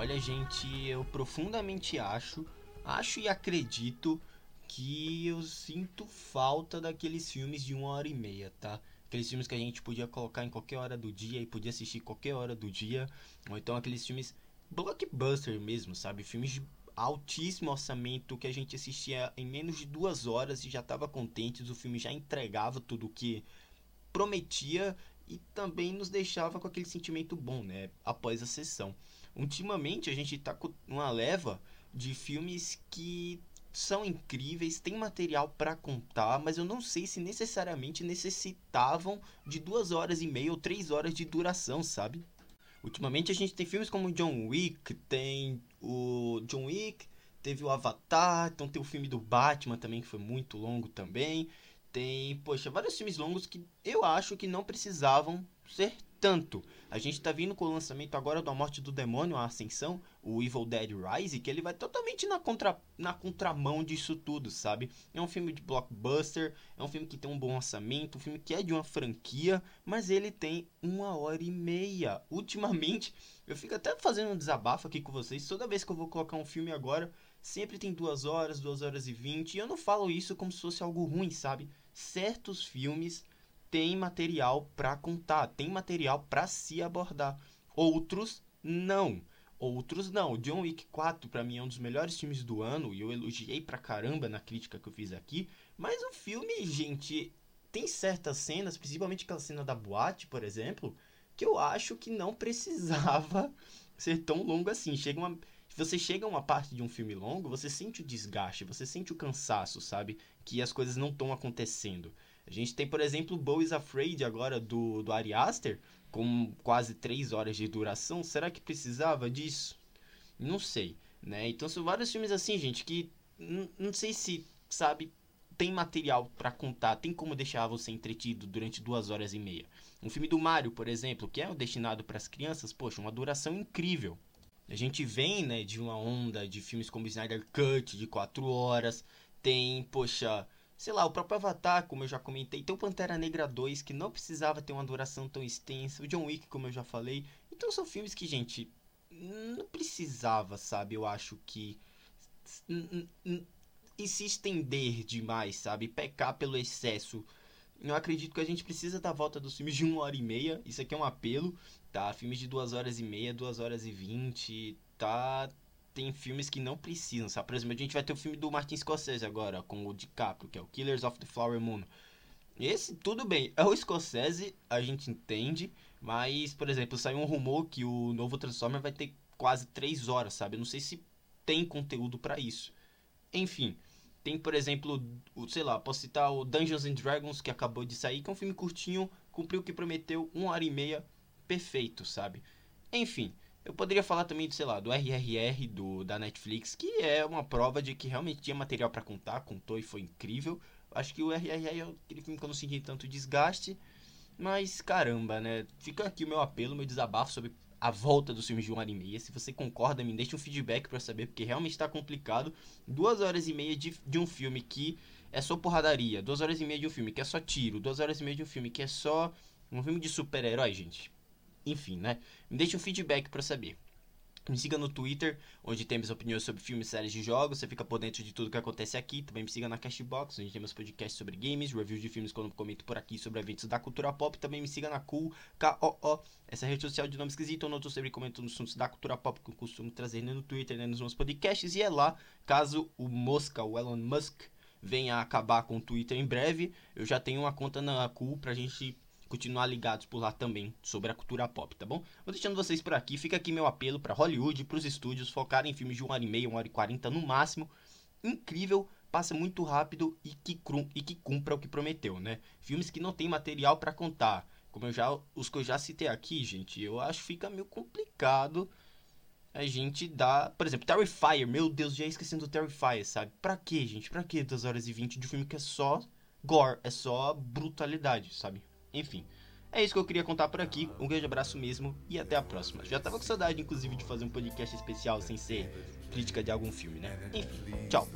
Olha, gente, eu profundamente acho, acho e acredito que eu sinto falta daqueles filmes de uma hora e meia, tá? Aqueles filmes que a gente podia colocar em qualquer hora do dia e podia assistir qualquer hora do dia. Ou então aqueles filmes blockbuster mesmo, sabe? Filmes de altíssimo orçamento que a gente assistia em menos de duas horas e já estava contente. O filme já entregava tudo o que prometia e também nos deixava com aquele sentimento bom, né? Após a sessão. Ultimamente a gente tá com uma leva de filmes que são incríveis, tem material para contar, mas eu não sei se necessariamente necessitavam de duas horas e meia ou três horas de duração, sabe? Ultimamente a gente tem filmes como John Wick, tem o John Wick, teve o Avatar, então tem o filme do Batman também que foi muito longo também. Tem, poxa, vários filmes longos que eu acho que não precisavam ser tanto. A gente tá vindo com o lançamento agora da Morte do Demônio, a Ascensão, o Evil Dead Rise, que ele vai totalmente na, contra, na contramão disso tudo, sabe? É um filme de blockbuster, é um filme que tem um bom orçamento, um filme que é de uma franquia, mas ele tem uma hora e meia. Ultimamente, eu fico até fazendo um desabafo aqui com vocês, toda vez que eu vou colocar um filme agora, sempre tem duas horas, duas horas e vinte, e eu não falo isso como se fosse algo ruim, sabe? Certos filmes tem material para contar, tem material para se abordar. Outros não. Outros não. John Wick 4 para mim é um dos melhores filmes do ano e eu elogiei pra caramba na crítica que eu fiz aqui, mas o filme, gente, tem certas cenas, principalmente aquela cena da boate, por exemplo, que eu acho que não precisava ser tão longo assim. Chega uma você chega a uma parte de um filme longo, você sente o desgaste, você sente o cansaço, sabe? Que as coisas não estão acontecendo. A gente tem, por exemplo, Bo is Afraid agora do, do Ari Aster, com quase 3 horas de duração. Será que precisava disso? Não sei, né? Então são vários filmes assim, gente, que não sei se, sabe, tem material para contar, tem como deixar você entretido durante duas horas e meia. Um filme do Mario, por exemplo, que é destinado para as crianças, poxa, uma duração incrível. A gente vem, né, de uma onda de filmes como Snyder Cut, de 4 horas. Tem, poxa, sei lá, o próprio Avatar, como eu já comentei, tem o Pantera Negra 2, que não precisava ter uma duração tão extensa, o John Wick, como eu já falei. Então são filmes que, gente, não precisava, sabe? Eu acho que. E se estender demais, sabe? Pecar pelo excesso. Eu acredito que a gente precisa da volta dos filmes de uma hora e meia. Isso aqui é um apelo, tá? Filmes de duas horas e meia, duas horas e vinte, tá? Tem filmes que não precisam, sabe? Por exemplo, a gente vai ter o filme do Martin Scorsese agora, com o DiCaprio, que é o Killers of the Flower Moon. Esse, tudo bem, é o Scorsese, a gente entende, mas, por exemplo, saiu um rumor que o novo Transformer vai ter quase 3 horas, sabe? Eu não sei se tem conteúdo para isso. Enfim, tem, por exemplo, o, sei lá, posso citar o Dungeons and Dragons, que acabou de sair, que é um filme curtinho, cumpriu o que prometeu, uma hora e meia, perfeito, sabe? Enfim, eu poderia falar também, sei lá, do RRR do, da Netflix, que é uma prova de que realmente tinha material para contar, contou e foi incrível. Acho que o RRR é aquele filme que eu não senti tanto desgaste, mas caramba, né? Fica aqui o meu apelo, meu desabafo sobre a volta dos filmes de uma hora e meia. Se você concorda, me deixe um feedback para saber, porque realmente está complicado. Duas horas e meia de, de um filme que é só porradaria, duas horas e meia de um filme que é só tiro, duas horas e meia de um filme que é só um filme de super-herói, gente enfim, né? Me deixe um feedback para saber. Me siga no Twitter, onde temos opiniões sobre filmes, séries de jogos. Você fica por dentro de tudo que acontece aqui. Também me siga na Cashbox, onde temos podcasts sobre games, reviews de filmes quando eu comento por aqui sobre eventos da cultura pop. Também me siga na Cool, K-O-O, essa rede social de nome esquisito, onde eu sempre comentando assuntos da cultura pop que eu costumo trazer no Twitter, né, nos meus podcasts. E é lá, caso o Mosca, o Elon Musk, venha acabar com o Twitter em breve, eu já tenho uma conta na Cool pra gente continuar ligados por lá também sobre a cultura pop, tá bom? Vou deixando vocês por aqui. Fica aqui meu apelo para Hollywood, para os estúdios focarem em filmes de 1 hora e meia, 1 hora e 40 no máximo. Incrível, passa muito rápido e que, e que cumpra o que prometeu, né? Filmes que não tem material para contar. Como eu já os que eu já citei aqui, gente, eu acho que fica meio complicado a gente dar, por exemplo, Terrifier, meu Deus, já esquecendo do Terrifier, sabe? Pra quê, gente? Pra quê 2 horas e 20 de um filme que é só gore, é só brutalidade, sabe? Enfim, é isso que eu queria contar por aqui. Um grande abraço mesmo e até a próxima. Já tava com saudade, inclusive, de fazer um podcast especial sem ser crítica de algum filme, né? Enfim, tchau.